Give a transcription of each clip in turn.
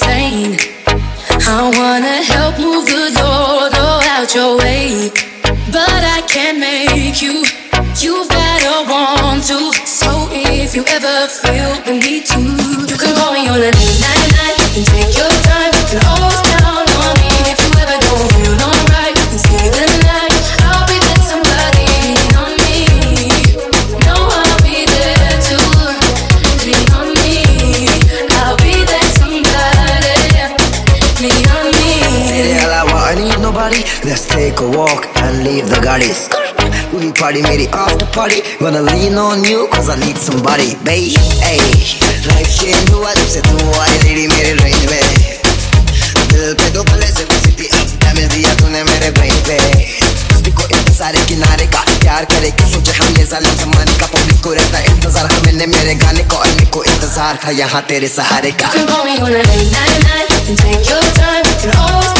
insane. I wanna help move the door, door out your way. But I can't make you, you better want to. So if you ever feel the need to, you can call me on a night, night, night, and take your. Let's take a walk and leave the gardens. We party, it after party. Gonna lean on you, cause I need somebody, babe. Hey, life change हुआ जब से तू आई lady मेरे range में दिल पे दो पले से घुसी थी अब डैमेज दिया तूने मेरे brain पे को इंतज़ार है किनारे का प्यार करे कि सोचे हम ये जालिम जमाने का पब्लिक को रहता है इंतज़ार हमें मेरे गाने को और को इंतज़ार था यहाँ तेरे सहारे का You can call me on a late night night and take your time. You can always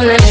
woman.